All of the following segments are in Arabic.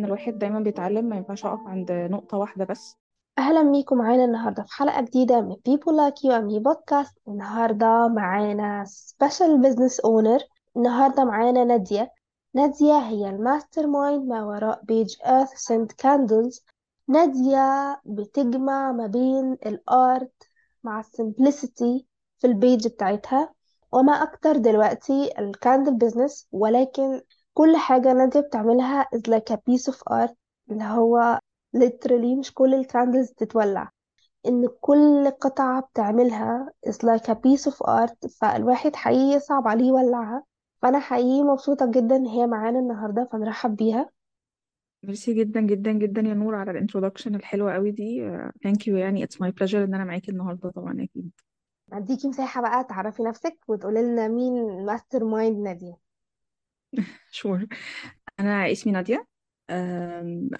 إن الواحد دايما بيتعلم ما ينفعش أقف عند نقطة واحدة بس. أهلا بيكم معانا النهاردة في حلقة جديدة من People Like You and Me بودكاست النهاردة معانا Special Business Owner. النهاردة معانا نادية. نادية هي ال mastermind ما وراء page Earth Scent Candles. نادية بتجمع ما بين ال art مع السمبlicity في ال page بتاعتها. وما أكتر دلوقتي ال candle business ولكن كل حاجة نادية بتعملها is like a piece of art اللي هو literally مش كل ال candles بتتولع إن كل قطعة بتعملها is like a piece of art فالواحد حقيقي صعب عليه يولعها. فأنا حقيقي مبسوطة جدا إن هي معانا النهاردة فنرحب بيها. ميرسي جدا جدا جدا يا نور على ال introduction الحلوة قوي دي. thank you يعني. it's my pleasure إن أنا معاكي النهاردة طبعا أكيد. أديكي مساحة بقى تعرفي نفسك وتقولي لنا مين mastermind نادية sure أنا اسمي نادية.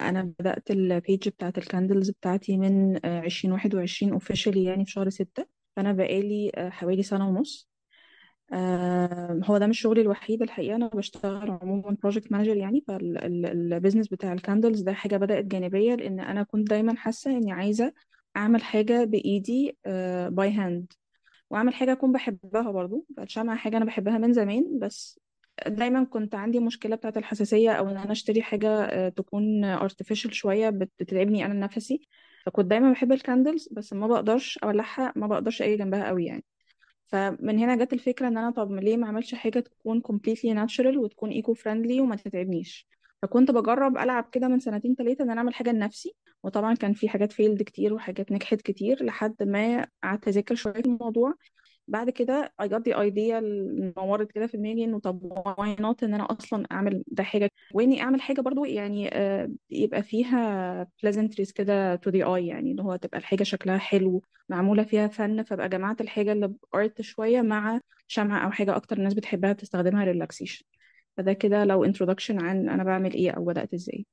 أنا بدأت ال page بتاعت ال candles بتاعتي من عشرين واحد وعشرين officially يعني في شهر ستة. فأنا بقالي آه، حوالي سنة ونص. هو ده مش شغلي الوحيد الحقيقة. أنا بشتغل عموما project manager يعني. فال business بتاع ال candles ده حاجة بدأت جانبية لأن أنا كنت دايما حاسة إني عايزة أعمل حاجة بإيدي by hand وأعمل حاجة أكون بحبها برضو. فالشمعة حاجة أنا بحبها من زمان بس دايما كنت عندي مشكلة بتاعة الحساسية أو إن أنا أشتري حاجة آه، تكون artificial شوية بت- بتتعبني أنا نفسي. فكنت دايما بحب ال candles بس ما بقدرش أولعها ما بقدرش أجي جنبها قوي يعني. فمن هنا جت الفكرة إن أنا طب ليه ما اعملش حاجة تكون completely natural وتكون eco friendly وما تتعبنيش؟ فكنت بجرب ألعب كده من سنتين تلاتة إن أنا أعمل حاجة لنفسي. وطبعا كان في حاجات failed كتير وحاجات نجحت كتير لحد ما قعدت أذاكر شوية في الموضوع. بعد كده I got the idea اللي نورت كده في دماغي إنه طب why not إن أنا أصلا أعمل ده حاجة وإني أعمل حاجة برضو يعني آه، يبقى فيها pleasantries كده to the eye يعني اللي هو تبقى الحاجة شكلها حلو معمولة فيها فن فبقى جمعت الحاجة اللي ب art شوية مع شمعة أو حاجة أكتر الناس بتحبها تستخدمها relaxation فده كده لو introduction عن أنا بعمل إيه أو بدأت إزاي.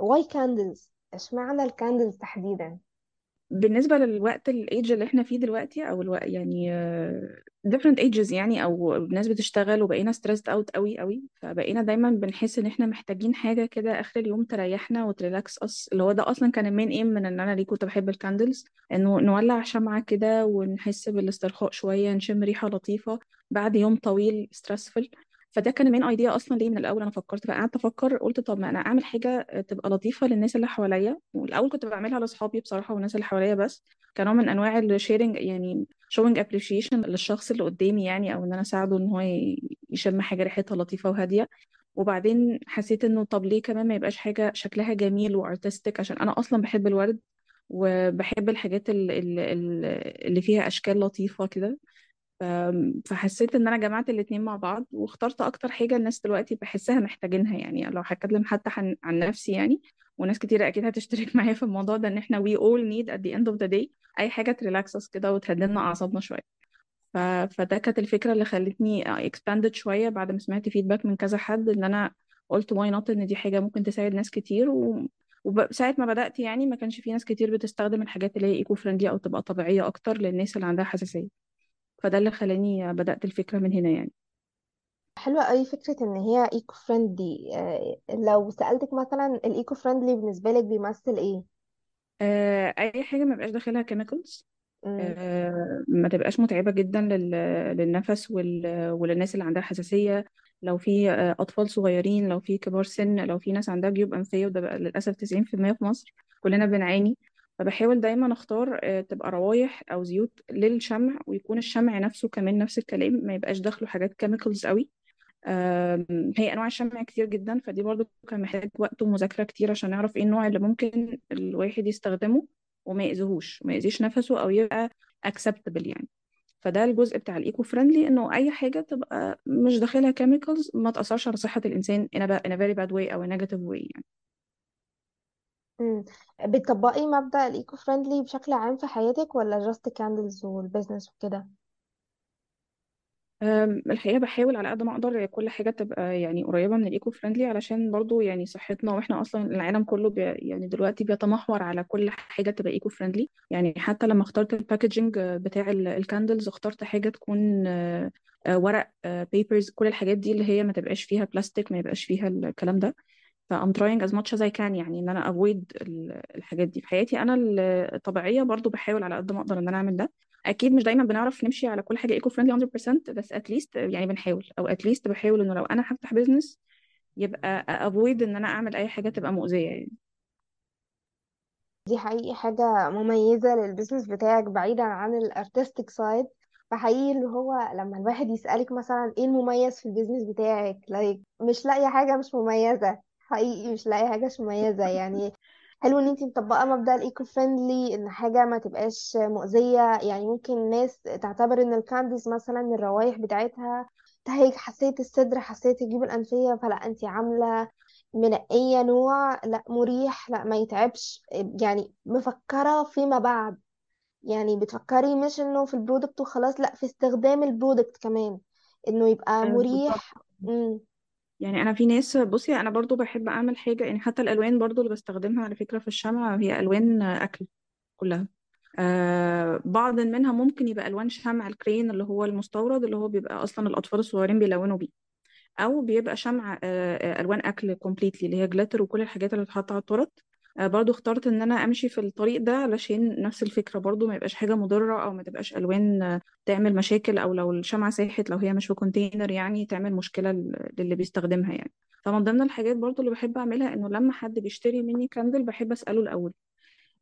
why candles اشمعنى ال candles تحديدا؟ بالنسبة للوقت الايدج اللي إحنا فيه دلوقتي أو الوقت يعني آه، different ages يعني أو الناس بتشتغل وبقينا stressed out قوي قوي فبقينا دايما بنحس إن إحنا محتاجين حاجة كده آخر اليوم تريحنا وت relax us اللي هو ده أصلا كان ال main aim من إن أنا ليه كنت بحب ال candles إنه نولع شمعة كده ونحس بالإسترخاء شوية نشم ريحة لطيفة بعد يوم طويل stressful. فده كان ال main idea أصلا ليه من الأول. أنا فكرت فقعدت أفكر قلت طب ما أنا أعمل حاجة تبقى لطيفة للناس اللي حواليا. والأول كنت بعملها لأصحابي بصراحة والناس اللي حواليا بس كنوع من أنواع ال sharing يعني showing appreciation للشخص اللي قدامي يعني أو إن أنا أساعده إن هو يشم حاجة ريحتها لطيفة وهادية. وبعدين حسيت إنه طب ليه كمان ما يبقاش حاجة شكلها جميل و artistic عشان أنا أصلا بحب الورد وبحب الحاجات ال- ال- ال- اللي فيها أشكال لطيفة كده. فحسيت إن أنا جمعت الاتنين مع بعض واخترت أكتر حاجة الناس دلوقتي بحسها محتاجينها يعني لو هتكلم حتى عن, نفسي يعني وناس كتير أكيد هتشترك معايا في الموضوع ده إن إحنا we all need at the end of the day أي حاجة ت relax us كده وتهدي لنا أعصابنا شوية. فده كانت الفكرة اللي خلتني expanded شوية بعد ما سمعت feedback من كذا حد إن أنا قلت why not إن دي حاجة ممكن تساعد ناس كتير و... وساعة ما بدأت يعني ما كانش في ناس كتير بتستخدم الحاجات اللي هي eco friendly أو تبقى طبيعية أكتر للناس اللي عندها حساسية فده اللي خلاني بدأت الفكرة من هنا يعني. حلوة قوي فكرة إن هي eco friendly لو سألتك مثلا ال eco friendly بالنسبة لك بيمثل إيه؟ آه، أي حاجة ما يبقاش داخلها chemicals مم. ما تبقاش متعبة جدا لل- للنفس وال- وللناس اللي عندها حساسية. لو في آه، أطفال صغيرين لو في كبار سن لو في ناس عندها جيوب أنفية وده بقى للأسف 90% في المية في مصر كلنا بنعاني. فبحاول دايما أختار آه، تبقى روايح أو زيوت للشمع ويكون الشمع نفسه كمان نفس الكلام ما يبقاش داخله حاجات chemicals قوي. هي أنواع الشمع كتير جدا فدي برضو كان محتاج وقت ومذاكرة كتير عشان نعرف إيه النوع اللي ممكن الواحد يستخدمه وما يأذيهوش ما يأذيش نفسه أو يبقى acceptable يعني. فده الجزء بتاع ال eco friendly إنه أي حاجة تبقى مش داخلها chemicals ما تأثرش على صحة الإنسان in a, in a very bad way أو a negative way يعني. بتطبقي مبدأ ال eco friendly بشكل عام في حياتك ولا just candles وال business وكده؟ الحقيقة بحاول على قد ما أقدر كل حاجة تبقى يعني قريبة من ال eco friendly علشان برضو يعني صحتنا وإحنا أصلا العالم كله بي يعني دلوقتي بيتمحور على كل حاجة تبقى eco friendly يعني حتى لما اخترت ال packaging بتاع ال candles اخترت حاجة تكون آه، آه، ورق بيبرز كل الحاجات دي اللي هي ما تبقاش فيها بلاستيك ما يبقاش فيها الكلام ده. ف I'm trying as much as I can يعني إن أنا ال- الحاجات دي. في حياتي أنا ال- الطبيعيه برضو بحاول على قد ما أقدر إن أنا أعمل ده. أكيد مش دايما بنعرف نمشي على كل حاجة eco friendly 100% بس at least يعني بنحاول. أو at least بحاول إنه لو أنا هفتح business يبقى avoid إن أنا أعمل أي حاجة تبقى مؤذية يعني. دي حقيقي حاجة مميزة لل business بتاعك بعيدا عن ال artistic side فحقيقي اللي هو لما الواحد يسألك مثلا إيه المميز في ال business بتاعك؟ like مش لاقية حاجة مش مميزة. حقيقي مش لاقية حاجة مميزة. يعني حلو إن انتي مطبقة مبدأ ال eco friendly إن حاجة ما تبقاش مؤذية. يعني ممكن الناس تعتبر إن ال candles مثلا الروايح بتاعتها تهيج حساسية الصدر حساسية الجيوب الأنفية فلا انتي عاملة منقية نوع لا مريح لا ما يتعبش. يعني مفكرة فيما بعد. يعني بتفكري مش إنه في ال product وخلاص لا في استخدام ال product كمان. إنه يبقى بالظبط مريح. امم يعني أنا في ناس بصي أنا برضو بحب أعمل حاجة يعني حتى الألوان برضو اللي بستخدمها على فكرة في الشمع هي ألوان أكل كلها. آه بعض منها ممكن يبقى ألوان شمع ال crayon اللي هو المستورد اللي هو بيبقى أصلا الأطفال الصغيرين بيلونوا بيه. أو بيبقى شمع آه آه، ألوان أكل completely اللي هي glitter وكل الحاجات اللي بتتحط على التورت. برضو اخترت إن أنا أمشي في الطريق ده علشان نفس الفكرة برضو ما يبقاش حاجة مضرة أو ما تبقاش ألوان آه، تعمل مشاكل أو لو الشمعة ساحت لو هي مش في container يعني تعمل مشكلة لل- للي بيستخدمها يعني. فمن ضمن الحاجات برضو اللي بحب أعملها إنه لما حد بيشتري مني candle بحب أسأله الأول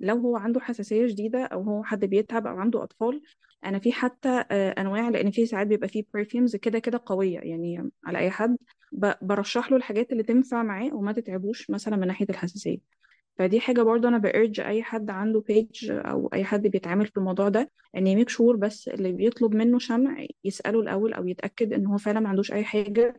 لو هو عنده حساسية شديدة أو هو حد بيتعب أو عنده أطفال أنا في حتى آه، أنواع لأن في ساعات بيبقى فيه perfumes كده كده قوية يعني على أي حد برشح له الحاجات اللي تنفع معاه وما تتعبوش مثلا من ناحية الحساسية. فدي حاجة برضه أنا ب urge أي حد عنده page أو أي حد بيتعامل في الموضوع ده إن ي make sure بس اللي بيطلب منه شمع يسأله الأول أو يتأكد إن هو فعلا ما عندوش أي حاجة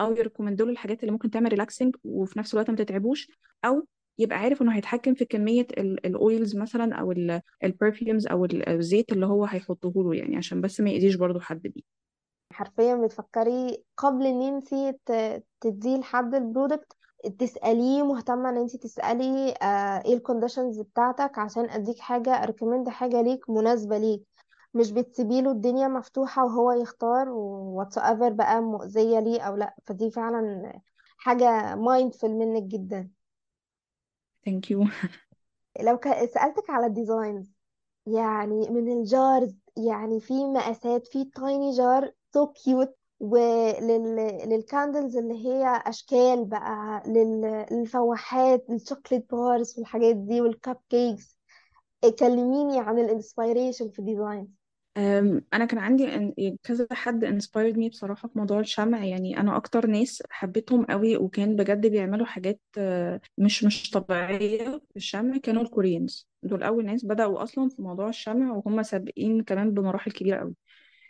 أو ي recommend وا له الحاجات اللي ممكن تعمل relaxing وفي نفس الوقت ما تتعبوش أو يبقى عارف إنه هيتحكم في كمية ال oils مثلا أو ال perfumes أو ال- الزيت اللي هو هيحطه له يعني عشان بس ما يأذيش برضه حد بيه. حرفيا بتفكري قبل إن أنتي ت- تديه لحد ال product تسأليه مهتمة إن انتي تسألي آه إيه ال conditions بتاعتك عشان أديك حاجة ا recommend حاجة ليك مناسبة ليك. مش بتسيبيله الدنيا مفتوحة وهو يختار whatsoever بقى مؤذية ليه أو لأ. فدي فعلا حاجة mindful منك جدا. thank you لو ك- سألتك على ال designs يعني من ال jars يعني في مقاسات في tiny jar so cute ولل candles اللي هي أشكال بقى لل- للفواحات ال chocolate bars والحاجات دي وال cupcakes كلميني عن ال inspiration في ال design أنا كان عندي كذا حد inspired me بصراحة في موضوع الشمع. يعني أنا أكتر ناس حبيتهم قوي وكان بجد بيعملوا حاجات مش مش طبيعية في الشمع كانوا ال Koreans. دول أول ناس بدأوا أصلا في موضوع الشمع وهم سابقين كمان بمراحل كبيرة قوي.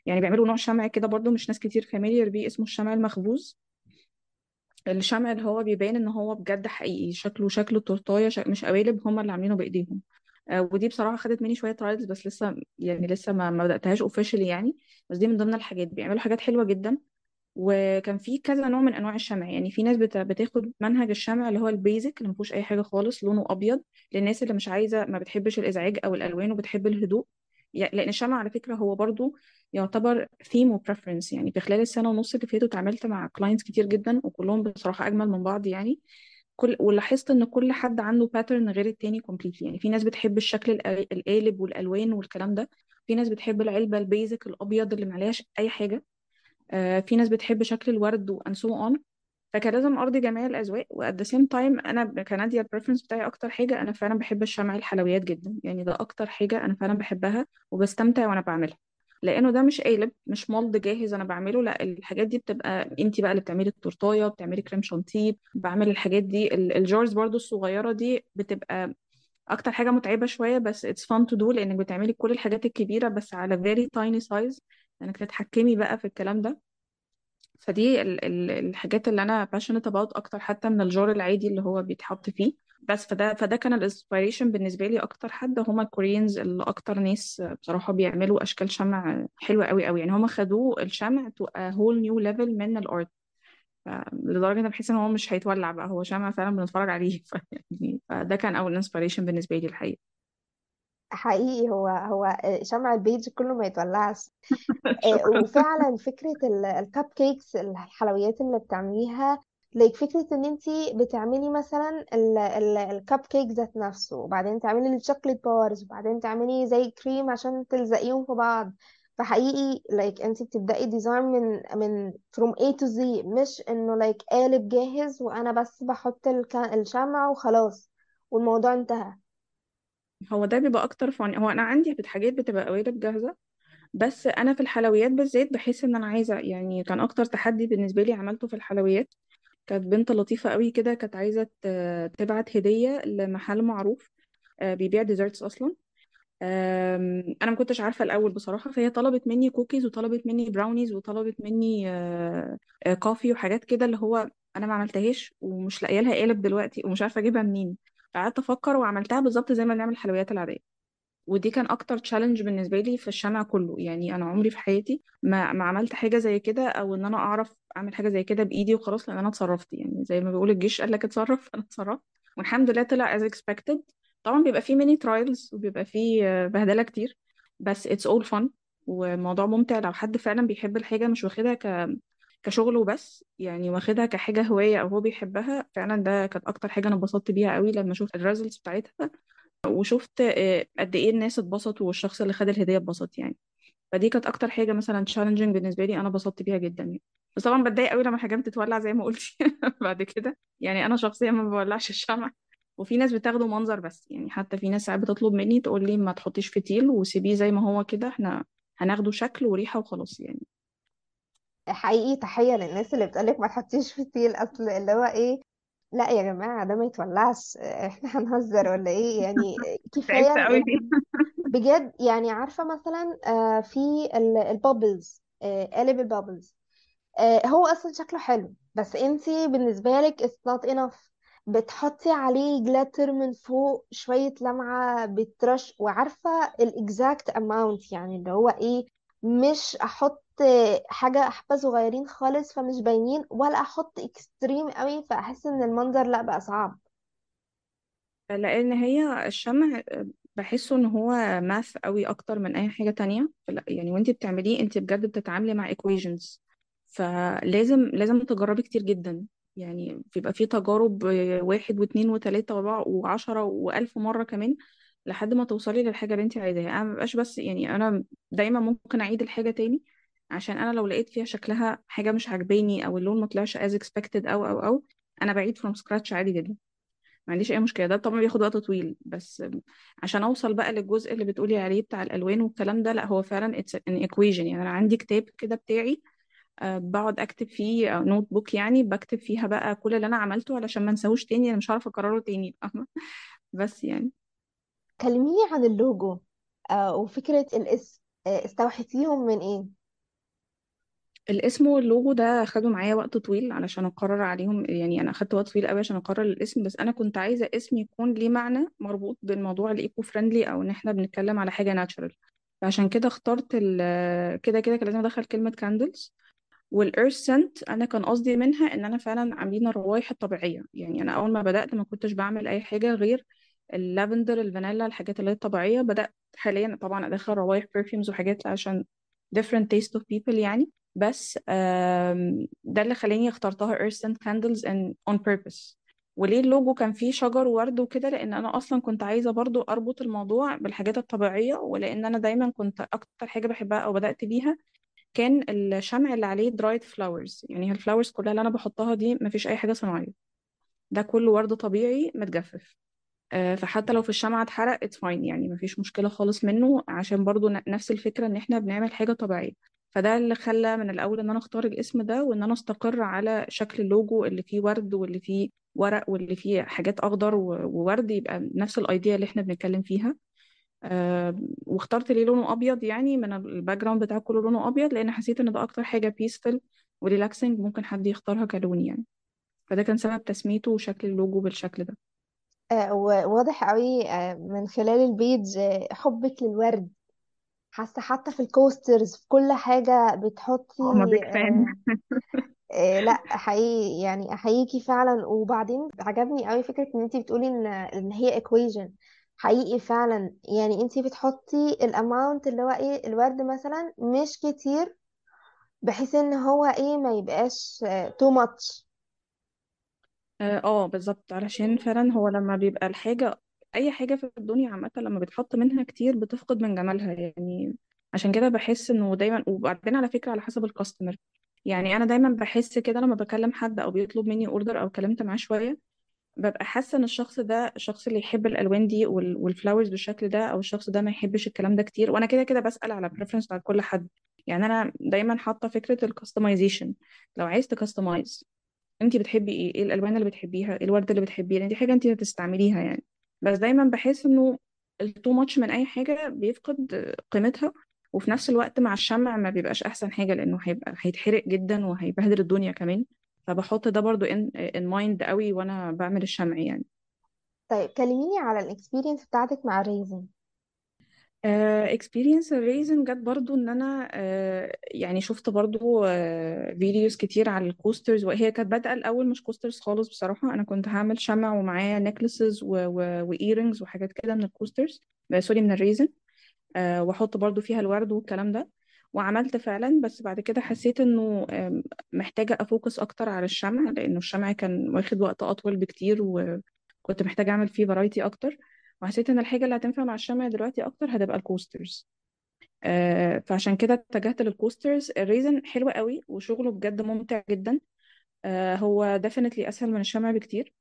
يعني بيعملوا نوع شمع كده برضو مش ناس كتير familiar بيه اسمه الشمع المخبوز. الشمع اللي هو بيبان إن هو بجد حقيقي شكله شكله تورتاية شك... مش قوالب هم اللي عاملينه بإيديهم. آه، ودي بصراحة خدت مني شوية trials بس لسه يعني لسه ما ما بدأتهاش officially يعني. بس دي من ضمن الحاجات بيعملوا حاجات حلوة جدا. وكان في كذا نوع من أنواع الشمع. يعني في ناس بت- بتاخد منهج الشمع اللي هو ال basic اللي ما فيهوش أي حاجة خالص لونه أبيض. للناس اللي مش عايزة ما بتحبش الإزعاج أو الألوان وبتحب الهدوء لأن الشمع على فكرة هو برضو يعتبر ثيم و preference يعني في خلال السنة ونص اللي فاتوا اتعاملت مع clients كتير جدا وكلهم بصراحة أجمل من بعض يعني. كل ولاحظت إن كل حد عنده pattern غير التاني completely يعني في ناس بتحب الشكل الق- القالب والألوان والكلام ده. في ناس بتحب العلبة ال basic الأبيض اللي معلهاش أي حاجة. آه، في ناس بتحب شكل الورد و and so on. فكان لازم أرضي جميع الأذواق و at the same time أنا كنادية ال preference بتاعي أكتر حاجة أنا فعلا بحب الشمع الحلويات جدا يعني ده أكتر حاجة أنا فعلا بحبها وبستمتع وأنا بعملها. لأنه ده مش قالب مش mold جاهز أنا بعمله لأ الحاجات دي بتبقى انتي بقى اللي بتعملي التورتاية بتعملي كريم شانتيه بعمل الحاجات دي. ال- ال jars برضو الصغيرة دي بتبقى أكتر حاجة متعبة شوية بس it's fun to do لأنك بتعملي كل الحاجات الكبيرة بس على very tiny size. انك تتحكمي بقى في الكلام ده. فدي ال ال الحاجات اللي أنا passionate about أكتر حتى من ال jar العادي اللي هو بيتحط فيه. بس فده فده كان ال inspiration بالنسبة لي أكتر حد. هما ال Koreans اللي أكتر ناس بصراحة بيعملوا أشكال شمع حلوة قوي قوي. يعني هما خدوه الشمع to a whole new level من ال art لدرجة إن بحس إن هو مش هيتولع بقى. هو شمع فعلا بنتفرج عليه. يعني فده كان أول inspiration بالنسبة لي الحقيقة. حقيقي هو هو شمع البيج كله ما يتولعش. آه، شكرا. وفعلا فكرة ال cupcakes الحلويات اللي بتعمليها ليك فكرة إن انتي بتعملي مثلا الكب كيك ذات نفسه وبعدين تعملي ال chocolate bars وبعدين تعملي زي كريم عشان تلزقيهم في بعض. فحقيقي like انتي بتبدأي design من من from A to Z مش إنه like قالب جاهز وأنا بس بحط الك- الشمع وخلاص والموضوع انتهى. هو ده بيبقى أكتر فن هو أنا عندي حاجات بتبقى قوالب جاهزه بس أنا في الحلويات بالذات بحس إن أنا عايزة يعني كان أكتر تحدي بالنسبة لي عملته في الحلويات كانت بنت لطيفة قوي كده كانت عايزة تبعت هدية لمحل معروف آه، بيبيع desserts أصلا. أنا ما كنتش عارفة الأول بصراحة فهي طلبت مني كوكيز وطلبت مني براونيز وطلبت مني آه، آه، coffee وحاجات كده اللي هو أنا ما عملتهاش ومش لاقية لها قالب دلوقتي ومش عارفة أجيبها منين. قعدت أفكر وعملتها بالظبط زي ما بنعمل الحلويات العادية. ودي كان أكتر challenge بالنسبة لي في الشمع كله. يعني أنا عمري في حياتي ما ما عملت حاجة زي كده أو إن أنا أعرف أعمل حاجة زي كده بإيدي وخلاص لأن أنا اتصرفت. يعني زي ما بيقول الجيش قال لك اتصرف أنا اتصرفت. والحمد لله طلع as expected. طبعا بيبقى فيه mini trials وبيبقى فيه بهدلة كتير بس it's all fun. وموضوع ممتع لو حد فعلا بيحب الحاجة مش واخدها ك كشغل وبس يعني واخدها كحاجة هواية أو هو بيحبها فعلا ده كانت أكتر حاجة أنا اتبسطت بيها قوي لما شفت ال results بتاعتها وشفت آه، قد إيه الناس اتبسطوا والشخص اللي خد الهدية اتبسط يعني. فدي كانت أكتر حاجة مثلا challenging بالنسبة لي أنا اتبسطت بيها جدا يعني. بس طبعا بتضايق قوي لما حاجة بتتولع زي ما قلتي بعد كده. يعني أنا شخصيا ما بولعش الشمع. وفي ناس بتاخده منظر بس يعني حتى في ناس ساعات بتطلب مني تقول لي ما تحطيش فتيل وسيبيه زي ما هو كده إحنا هناخده شكل وريحة وخلاص يعني. حقيقي تحية للناس اللي بتقولك ما تحطيش فتيل أصل اللي هو إيه لا يا جماعة ده ما يتولعش. إحنا هنهزر ولا إيه؟ يعني تعبت كفاية قوي فيه بجد يعني عارفة مثلا آه، في ال bubbles قالب ال bubbles هو أصلا شكله حلو بس انتي بالنسبة لك it's not enough. بتحطي عليه glitter من فوق شوية لمعة بترش وعارفة ال exact amount يعني اللي هو إيه مش أحط حاجة حبة صغيرين خالص فمش باينين ولا أحط extreme قوي فأحس إن المنظر لأ بقى صعب. لأن هي الشمع بحسه إن هو math قوي أكتر من أي حاجة تانية. يعني وأنتي بتعمليه انت بجد بتتعاملي مع equations. فلازم لازم تجربي كتير جدا. يعني بيبقى فيه تجارب واحد واثنين وثلاثة وأربعة وعشرة وألف مرة كمان لحد ما توصلي للحاجة اللي انت عايزاها. أنا مبقاش بس يعني أنا دايما ممكن أعيد الحاجة تاني عشان أنا لو لقيت فيها شكلها حاجة مش عاجباني أو اللون ما طلعش as expected أو أو أو أنا بعيد from scratch عادي جدا. ما عنديش أي مشكلة. ده طبعا بياخد وقت طويل. بس عشان أوصل بقى للجزء اللي بتقولي عليه بتاع الألوان والكلام ده لا هو فعلا an equation. يعني أنا عندي كتاب كده بتاعي أه بقعد أكتب فيه notebook يعني بكتب فيها بقى كل اللي أنا عملته علشان ما انساهوش تاني. أنا مش هعرف أكرره تاني بس يعني. كلميني عن اللوجو. آه، وفكرة الاسم آه، استوحيتيهم من إيه؟ الاسم واللوجو ده خدوا معايا وقت طويل علشان أقرر عليهم يعني أنا أخدت وقت طويل قوي عشان أقرر الاسم بس أنا كنت عايزة اسم يكون ليه معنى مربوط بالموضوع ال eco friendly أو إن إحنا بنتكلم على حاجة natural فعشان كده اخترت ال كده كده كان لازم أدخل كلمة candles وال earth scent أنا كان قصدي منها إن أنا فعلا عاملين الروايح الطبيعية. يعني أنا أول ما بدأت ما كنتش بعمل أي حاجة غير اللافندر الفانيلا الحاجات اللي هي الطبيعية. بدأت حاليا طبعا أدخل روايح perfumes وحاجات عشان different taste of people يعني. بس ده اللي خلاني اخترتها earth scent candles and on purpose. وليه اللوجو كان فيه شجر وورد وكده؟ لأن أنا أصلا كنت عايزة برضو أربط الموضوع بالحاجات الطبيعية ولأن أنا دايما كنت أكتر حاجة بحبها أو بدأت بيها كان الشمع اللي عليه dried flowers يعني ال flowers كلها اللي أنا بحطها دي مفيش أي حاجة صناعية. ده كله ورد طبيعي متجفف. آه، فحتى لو في الشمعة اتحرق it's fine يعني مفيش مشكلة خالص منه عشان برضو نفس الفكرة إن إحنا بنعمل حاجة طبيعية. فده اللي خلى من الأول إن أنا أختار الاسم ده وإن أنا أستقر على شكل اللوجو اللي فيه ورد واللي فيه ورق واللي فيه حاجات أخضر وورد يبقى نفس ال idea اللي إحنا بنتكلم فيها. آه، واخترت ليه لونه أبيض يعني من ال background بتاعه كله لونه أبيض لأن حسيت إن ده أكتر حاجة بيسفل و relaxing ممكن حد يختارها كلون يعني. فده كان سبب تسميته وشكل اللوجو بالشكل ده. آه، وواضح قوي آه، من خلال ال page آه، حبك للورد. حاسة حتى في ال coasters في كل حاجة بتحطي ما فان آه، آه، لأ حقيقي يعني أحييكي فعلا. وبعدين عجبني قوي فكرة إن أنتي بتقولي إن إن هي equation. حقيقي فعلا. يعني أنتي بتحطي ال amount اللي هو إيه الورد مثلا مش كتير بحيث إن هو إيه ما يبقاش too much آه آه، بالظبط. علشان فعلا هو لما بيبقى الحاجة أي حاجة في الدنيا عامة لما بتحط منها كتير بتفقد من جمالها يعني عشان كده بحس إنه دايما وبعدين على فكرة على حسب ال customer يعني أنا دايما بحس كده لما بكلم حد أو بيطلب مني order أو كلمت معاه شوية ببقى حاسة إن الشخص ده الشخص اللي يحب الألوان دي وال- وال flowers بالشكل ده أو الشخص ده ما يحبش الكلام ده كتير. وأنا كده كده بسأل على preference بتاع كل حد. يعني أنا دايما حاطة فكرة ال customization لو عايز ت customize انت بتحبي إيه؟ إيه الألوان اللي بتحبيها؟ إيه الورد اللي بتحبيه لأن دي حاجة انت هتستعمليها يعني. بس دايما بحس إنه ال too much من أي حاجة بيفقد قيمتها وفي نفس الوقت مع الشمع ما بيبقاش أحسن حاجة لأنه هيبقى هيتحرق جدا وهيبهدل الدنيا كمان. فبحط ده برضو in in mind قوي وأنا بعمل الشمع يعني. طيب كلميني على ال experience بتاعتك مع ال resin. experience ال resin جت برضو إن أنا آه، يعني شفت برضو videos كتير على ال coasters وهي كانت بادئة الأول مش coasters خالص بصراحة. أنا كنت هعمل شمع ومعايا necklaces و earrings وحاجات كده من ال coasters sorry من ال resin آه، وأحط برضو فيها الورد والكلام ده. وعملت فعلا بس بعد كده حسيت إنه محتاجة أ focus أكتر على الشمع لأنه الشمع كان واخد وقت أطول بكتير وكنت محتاجة أعمل فيه variety أكتر. وحسيت إن الحاجة اللي هتنفع مع الشمع دلوقتي أكتر هتبقى ال coasters آه، فعشان كده اتجهت لل coasters ال resin حلو قوي وشغله بجد ممتع جدا. آه، هو definitely أسهل من الشمع بكتير.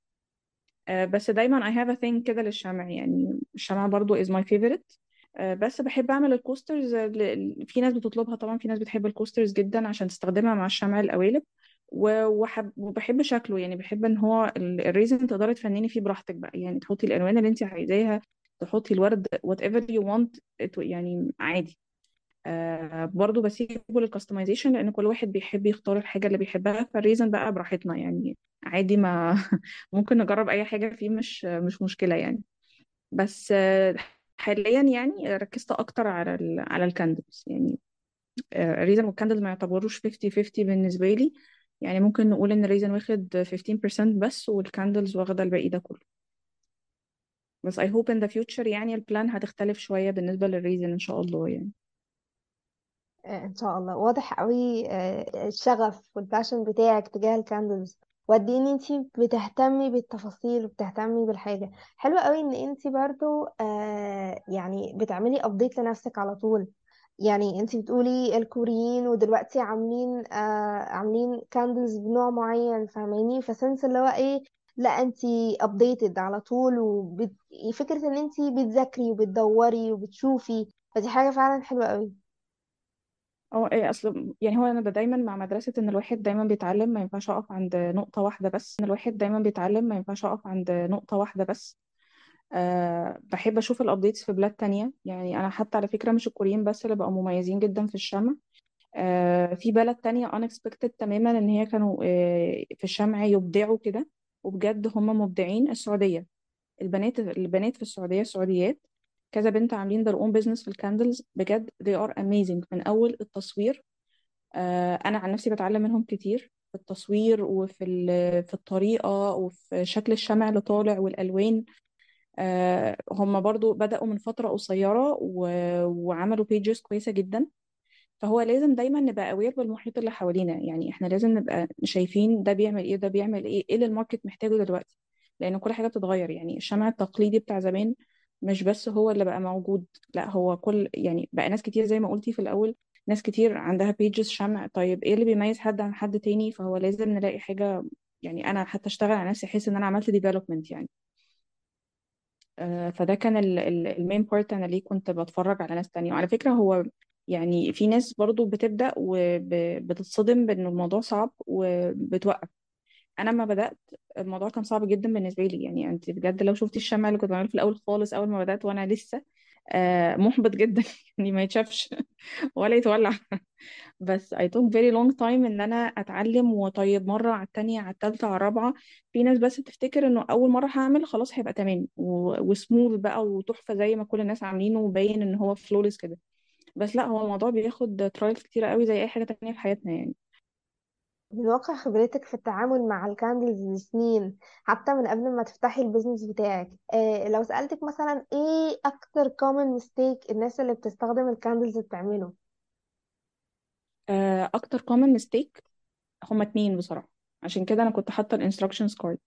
آه، بس دايما I have a thing كده للشمع يعني الشمع برضو is my favorite. آه، بس بحب أعمل ال coasters في ناس بتطلبها طبعا في ناس بتحب ال coasters جدا عشان تستخدمها مع الشمع القوالب وبحب شكله يعني بحب إن هو ال- ال resin تقدري تفنني فيه براحتك بقى يعني تحطي الألوان اللي انت عايزاها تحطي الورد whatever you want it- يعني عادي. آه برضو بسيبه لل customization لأن كل واحد بيحب يختار الحاجة اللي بيحبها فال resin بقى براحتنا يعني عادي ما ممكن نجرب أي حاجة فيه مش مش مشكلة يعني. بس حاليا يعني ركزت أكتر على ال على ال candles يعني آه ال resin وال candles ما يعتبروش 50 50 بالنسبة لي. يعني ممكن نقول إن ال resin واخد 15% بس وال candles واخدة الباقي ده كله. بس I hope in the future يعني ال plan هتختلف شوية بالنسبة لل resin إن شاء الله يعني. آه، إن شاء الله. واضح قوي آه، الشغف وال passion بتاعك تجاه ال candles وقد إيه ان انتي بتهتمي بالتفاصيل وبتهتمي بالحاجة. حلو قوي إن انتي برضو آه يعني بتعملي update لنفسك على طول. يعني انتي بتقولي الكوريين ودلوقتي عاملين آه عاملين candles بنوع معين فاهماني؟ ف sense اللي هو إيه لا انتي updated على طول وفكره إن انتي بتذاكري وبتدوري وبتشوفي فدي حاجة فعلا حلوة قوي آه إيه أصل يعني هو أنا دايما مع مدرسة إن الواحد دايما بيتعلم ما ينفعش أقف عند نقطة واحدة بس إن الواحد دايما بيتعلم ما ينفعش أقف عند نقطة واحدة بس. أه بحب أشوف ال updates في بلاد تانية. يعني أنا حتى على فكرة مش الكوريين بس اللي بقوا مميزين جدا في الشمع. أه في بلد تانية unexpected تماما إن هي كانوا أه في الشمع يبدعوا كده وبجد هم مبدعين. السعودية البنات البنات في السعودية السعوديات كذا بنت عاملين their own business في ال candles بجد they are amazing. من أول التصوير آه، أنا عن نفسي بتعلم منهم كتير. في التصوير وفي في الطريقة وفي شكل الشمع اللي طالع والألوان. آه، هم برضو بدأوا من فترة قصيرة و- وعملوا pages كويسة جدا. فهو لازم دايما نبقى aware بالمحيط اللي حوالينا. يعني إحنا لازم نبقى شايفين ده بيعمل إيه وده بيعمل إيه إيه اللي ال market محتاجه دلوقتي. لأن كل حاجة بتتغير. يعني الشمع التقليدي بتاع زمان مش بس هو اللي بقى موجود لا هو كل يعني بقى ناس كتير زي ما قلتي في الأول ناس كتير عندها pages شمع. طيب إيه اللي بيميز حد عن حد تاني؟ فهو لازم نلاقي حاجة يعني أنا حتى أشتغل على نفسي احس إن أنا عملت development يعني. آه، فده كان ال main part أنا ليه كنت بتفرج على ناس تانية. وعلى فكرة هو يعني في ناس برضو بتبدأ وبتتصدم بأن الموضوع صعب وبتوقف. أنا لما بدأت الموضوع كان صعب جدا بالنسبة لي. يعني أنت بجد لو شفتي الشمع اللي كنت بعمله في الأول خالص أول ما بدأت وأنا لسه محبط جدا. يعني ما يتشافش ولا يتولع. بس I took very long time إن أنا أتعلم وطيب مرة على التانية على التالتة على الرابعة. في ناس بس بتفتكر إنه أول مرة هعمل خلاص هيبقى تمام وسموث بقى وتحفة زي ما كل الناس عاملينه وباين إن هو فلولس كده. بس لأ هو الموضوع بياخد ترايلز كتيرة قوي زي أي حاجة تانية في حياتنا يعني. من واقع خبرتك في التعامل مع ال candles لسنين حتى من قبل ما تفتحي ال business بتاعك؟ آه لو سألتك مثلا إيه أكتر common mistake الناس اللي بتستخدم ال candles بتعمله؟ آه، أكتر common mistake هما اتنين بصراحة عشان كده أنا كنت حاطة ال instructions card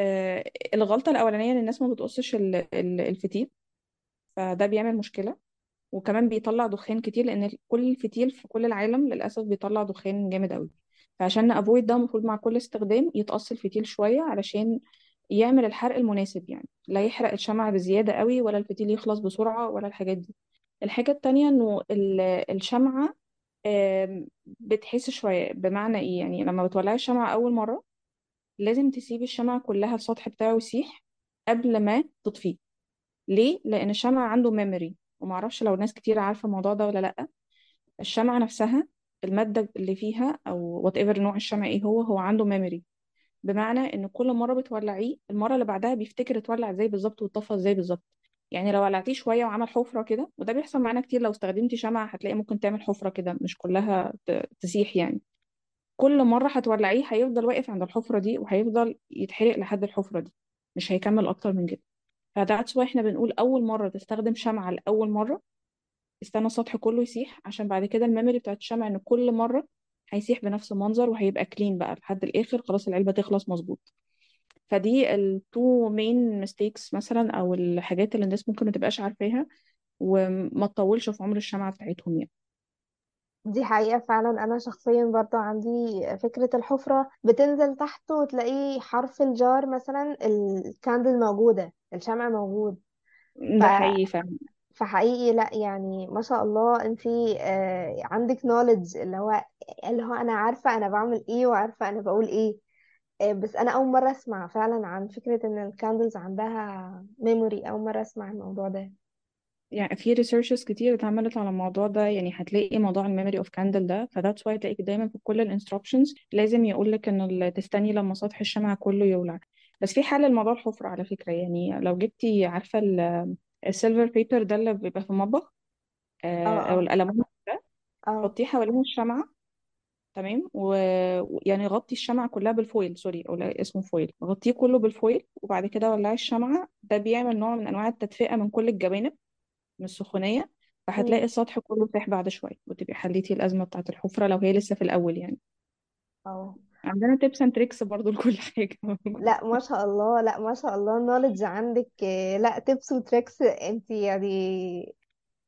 آه الغلطة الأولانية إن الناس ما بتقصش ال- ال- الفتيل فده بيعمل مشكلة. وكمان بيطلع دخان كتير لأن كل الفتيل في كل العالم للأسف بيطلع دخان جامد قوي فعشان نافويد ده المفروض مع كل استخدام يتقص الفتيل شوية علشان يعمل الحرق المناسب يعني. لا يحرق الشمع بزيادة قوي ولا الفتيل يخلص بسرعة ولا الحاجات دي. الحاجة التانية إنه ال- الشمعة آم، بتحس شوية بمعنى إيه يعني؟ لما بتولعي الشمعة أول مرة لازم تسيبي الشمعة كلها السطح بتاعه يسيح قبل ما تطفيه. ليه؟ لأن الشمع عنده ميموري ومعرفش لو ناس كتير عارفة الموضوع ده ولا لأ. الشمعة نفسها المادة اللي فيها أو whatever نوع الشمع إيه هو هو عنده memory بمعنى إن كل مرة بتولعيه المرة اللي بعدها بيفتكر اتولع إزاي بالظبط واتطفى إزاي بالظبط. يعني لو ولعتيه شوية وعمل حفرة كده وده بيحصل معانا كتير لو استخدمتي شمعة هتلاقي ممكن تعمل حفرة كده مش كلها تسيح يعني. كل مرة هتولعيه هيفضل واقف عند الحفرة دي وهيفضل يتحرق لحد الحفرة دي مش هيكمل أكتر من كده. فده إحنا بنقول أول مرة تستخدم شمعة لأول مرة استنى السطح كله يسيح عشان بعد كده ال memory بتاعت الشمع إن كل مرة هيسيح بنفس المنظر وهيبقى clean بقى لحد الآخر خلاص العلبة تخلص مظبوط. فدي ال two main mistakes مثلا أو الحاجات اللي الناس ممكن ما تبقاش عارفاها وما تطولش في عمر الشمعة بتاعتهم يعني. دي حقيقة فعلا. أنا شخصيا برضو عندي فكرة الحفرة بتنزل تحت وتلاقي حرف ال jar مثلا ال candle موجودة الشمع موجود. ف... ده حقيقي فعلا. فحقيقي لأ يعني ما شاء الله انتي آه عندك knowledge اللي هو اللي هو أنا عارفة أنا بعمل إيه وعارفة أنا بقول إيه. آه بس أنا أول مرة أسمع فعلا عن فكرة إن ال candles عندها memory أول مرة أسمع الموضوع ده. يعني في researches كتير اتعملت على الموضوع ده يعني هتلاقي موضوع ال memory of candle ده ف that's why تلاقيك دايما في كل ال instructions لازم يقول لك ال- تستني لما سطح الشمعة كله يولع. بس في حل لموضوع الحفرة على فكرة يعني لو جبتي عارفة ال silver paper ده اللي بيبقى في المطبخ آه آه، أو آه. الألمونيوم ده آه. حطيه حوالين الشمعة تمام؟ ويعني غطي الشمعة كلها بال foil sorry أو لا اسمه foil. غطيه كله بال foil وبعد كده ولعي الشمعة. ده بيعمل نوع من أنواع التدفئة من كل الجوانب من السخونية. فهتلاقي مم. السطح كله ساح بعد شوية وتبقي حليتي الأزمة بتاعة الحفرة لو هي لسه في الأول يعني. آه. عندنا tips and tricks برضو لكل حاجة. لا ما شاء الله. لا ما شاء الله. ال knowledge عندك لا tips و tricks انت يعني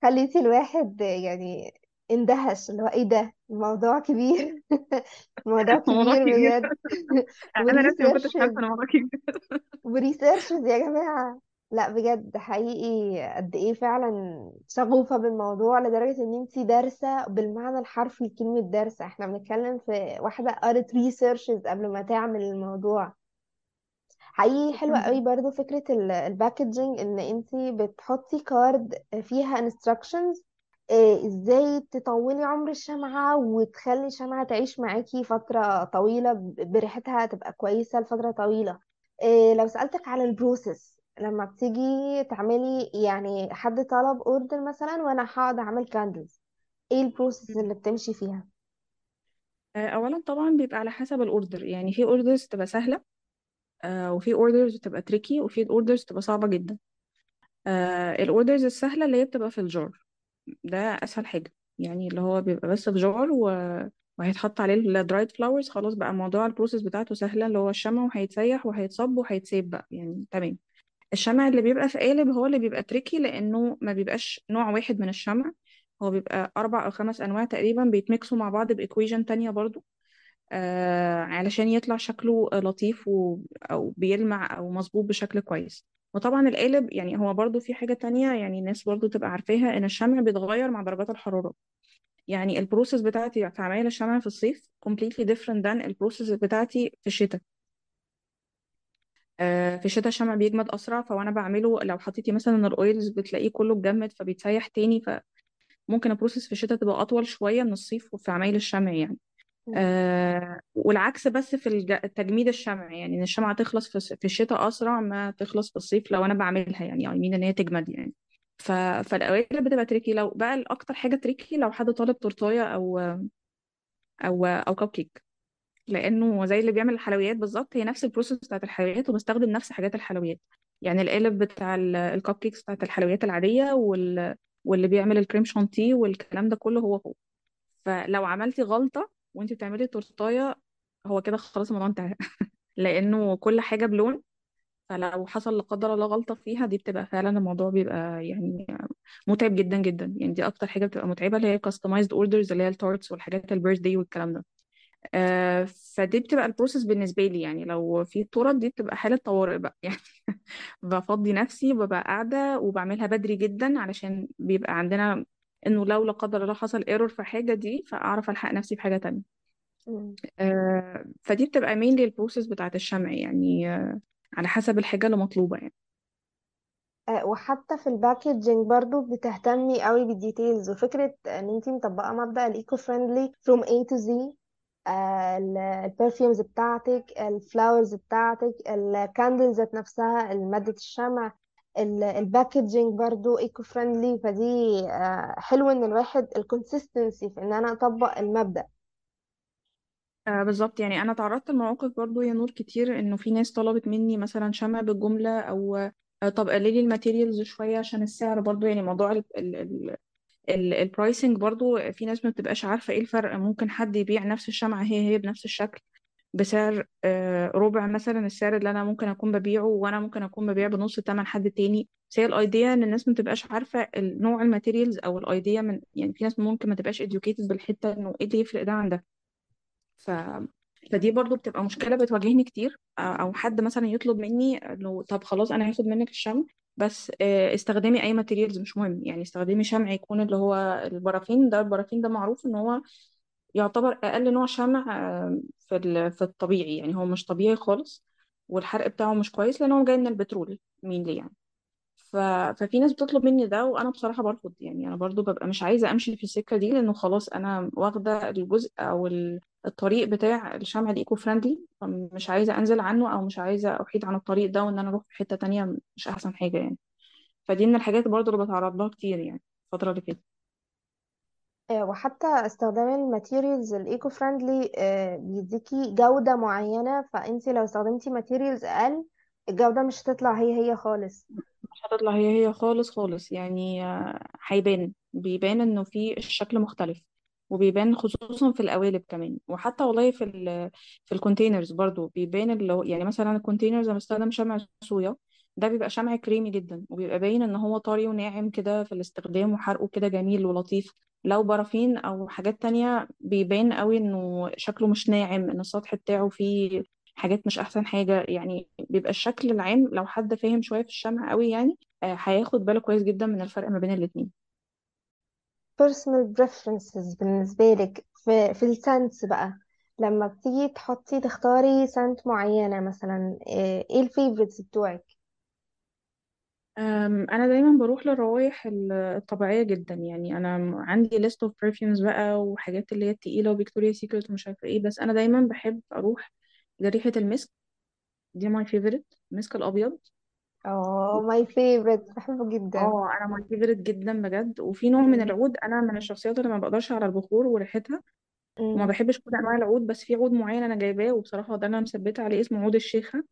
خليتي الواحد يعني اندهش. اللي هو إيه ده؟ الموضوع كبير. الموضوع الموضوع كبير كبير. بجد. أنا نفسي ما كنتش و researches إن الموضوع كبير. و researches يا جماعة. لا بجد حقيقي قد إيه فعلا شغوفة بالموضوع لدرجة إن انتي دارسة بالمعنى الحرفي لكلمة دارسة إحنا بنتكلم في واحدة قرت researches قبل ما تعمل الموضوع. حقيقي حلوة قوي برضو فكرة ال packaging إن انتي بتحطي card فيها instructions آه، إزاي تطولي عمر الشمعة وتخلي الشمعة تعيش معاكي فترة طويلة بريحتها تبقى كويسة لفترة طويلة. آه، لو سألتك على ال process لما بتيجي تعملي يعني حد طلب order مثلا وأنا هقعد أعمل candles إيه ال process اللي بتمشي فيها؟ آه، أولا طبعا بيبقى على حسب ال order يعني في orders تبقى سهلة آه، وفي orders تبقى tricky وفي orders تبقى صعبة جدا. ال orders السهلة اللي هي بتبقى في ال jar ده أسهل حاجة. يعني اللي هو بيبقى بس في jar و... وهيتحط عليه ال dried flowers خلاص بقى موضوع ال process بتاعته سهلة اللي هو الشمع وهيتسيح وهيتصب وهيتسيب بقى. يعني تمام. الشمع اللي بيبقى في قالب هو اللي بيبقى tricky لأنه ما بيبقاش نوع واحد من الشمع. هو بيبقى أربع أو خمس أنواع تقريبا بيت mix وا مع بعض ب equation تانية برضو. آه علشان يطلع شكله لطيف و... أو بيلمع أو مظبوط بشكل كويس. وطبعا القالب يعني هو برضو في حاجة تانية يعني الناس برضو تبقى عارفاها إن الشمع بيتغير مع درجات الحرارة. يعني ال process بتاعتي في عمايل الشمع في الصيف completely different than ال process بتاعتي في الشتاء. آه في الشتاء الشمع بيجمد أسرع فأنا بعمله لو حطيتي مثلا ال oils بتلاقيه كله اتجمد فبيتسيح تاني فممكن ال process في الشتاء تبقى أطول شوية من الصيف وفي عمايل الشمع يعني. آه والعكس بس في الج- تجميد الشمع يعني إن الشمعة تخلص في الشتاء أسرع ما تخلص في الصيف لو أنا بعملها يعني I mean إن هي تجمد يعني. ف... فالأوائل بتبقى tricky لو بقى الأكتر حاجة tricky لو حد طالب تورتاية أو أو أو كب كيك لأنه زي اللي بيعمل الحلويات بالظبط هي نفس ال process بتاعت الحلويات وبستخدم نفس حاجات الحلويات. يعني القالب بتاع ال cupcakes بتاعت الحلويات العادية وال... واللي بيعمل الكريم شانتيه والكلام ده كله هو هو. فلو عملتي غلطة وانت بتعملي تورتايه هو كده خلاص الموضوع انتهى. لأنه كل حاجة بلون فلو حصل لا قدر الله غلطة فيها دي بتبقى فعلا الموضوع بيبقى يعني متعب جدا جدا. يعني دي أكتر حاجة بتبقى متعبة اللي هي customized orders اللي هي ال tarts والحاجات ال birthday والكلام ده. آه فدي بتبقى ال process بالنسبة لي يعني لو في طرق دي بتبقى حالة طوارئ بقى. يعني بفضي نفسي وببقى قاعدة وبعملها بدري جدا علشان بيبقى عندنا إنه لو لا قدر الله حصل error في حاجة دي فأعرف ألحق نفسي في حاجة تانية. مم. آه فدي بتبقى main ال process بتاعت الشمع يعني آه على حسب الحاجة اللي مطلوبة يعني. آه، وحتى في ال packaging برضو بتهتمي قوي بال details وفكرة إن أنتي مطبقة مبدأ ال eco-friendly from A to Z. ال perfumes بتاعتك ال flowers بتاعتك ال candles ذات نفسها مادة الشمع ال packaging برضو eco-friendly فدي آه، حلو إن الواحد ال consistency في إن أنا أطبق المبدأ. آه بالظبط. يعني أنا تعرضت لمواقف برضو يا نور كتير إنه في ناس طلبت مني مثلا شمع بالجملة أو آه طب قللي ال materials شوية عشان السعر برضو. يعني موضوع ال ال ال pricing برضو في ناس ما بتبقاش عارفة إيه الفرق ممكن حد يبيع نفس الشمعة هي هي بنفس الشكل بسعر آه، ربع مثلا السعر اللي أنا ممكن أكون ببيعه وأنا ممكن أكون ببيع بنص ثمن حد تاني. بس هي ال idea إن الناس ما تبقاش عارفة نوع ال materials أو ال idea من يعني في ناس ممكن ما تبقاش educated بالحتة إنه إيه اللي يفرق ده عن ده. ف فدي برضو بتبقى مشكلة بتواجهني كتير آه، أو حد مثلا يطلب مني إنه طب خلاص أنا هاخد منك الشمع بس آه، استخدمي أي ماتيريالز مش مهم. يعني استخدمي شمع يكون اللي هو البرافين ده البرافين ده معروف إن هو يعتبر أقل نوع شمع آه، في في الطبيعي. يعني هو مش طبيعي خالص والحرق بتاعه مش كويس لأن هو جاي من البترول مين ليه يعني. ف... ففي ناس بتطلب مني ده وأنا بصراحة برفض. يعني أنا برضو ببقى مش عايزة أمشي في السكة دي لأنه خلاص أنا واخدة الجزء أو ال- الطريق بتاع الشمع ال eco-friendly فمش عايزة أنزل عنه أو مش عايزة أحيد عن الطريق ده وإن أنا أروح في حتة تانية مش أحسن حاجة يعني. فدي من الحاجات برضو اللي بتعرض لها كتير يعني الفترة اللي فاتت. آه، وحتى استخدام ال materials ال eco-friendly بيديكي جودة معينة. فأنتي لو استخدمتي materials أقل الجودة مش هتطلع هي هي خالص. مش هتطلع هي هي خالص خالص. يعني آه، هيبان. بيبان إنه في الشكل مختلف وبيبان خصوصا في القوالب كمان. وحتى والله في ال في ال containers برضو بيبان اللي هو يعني مثلا ال containers أنا بستخدم شمع صويا ده بيبقى شمع كريمي جدا وبيبقى باين إن هو طري وناعم كده في الاستخدام وحرقه كده جميل ولطيف. لو بارافين أو حاجات تانية بيبان قوي إنه شكله مش ناعم إن السطح بتاعه فيه حاجات مش أحسن حاجة يعني بيبقى الشكل العام لو حد فاهم شوية في الشمع قوي يعني آه، هياخد باله كويس جدا من الفرق ما بين الاتنين. Personal preferences بالنسبة لك في في ال scents بقى لما بتيجي تحطي تختاري scent معينة مثلا آه، إيه ال favorites بتوعك؟ أم، أنا دايما بروح للروايح ال- الطبيعية جدا يعني أنا م- عندي list of perfumes بقى وحاجات اللي هي التقيلة وفيكتوريا سيكريت ومش عارفة إيه بس أنا دايما بحب أروح لريحه المسك. دي my favorite المسك الأبيض. آه my favorite بحبه جدا. آه أنا my favorite جدا بجد. وفي نوع من مم. العود أنا من الشخصيات اللي ما بقدرش على البخور وريحتها وما مم. بحبش كل أنواع العود بس في عود معين أنا جايباه وبصراحة ده أنا مثبتة عليه اسمه عود الشيخة.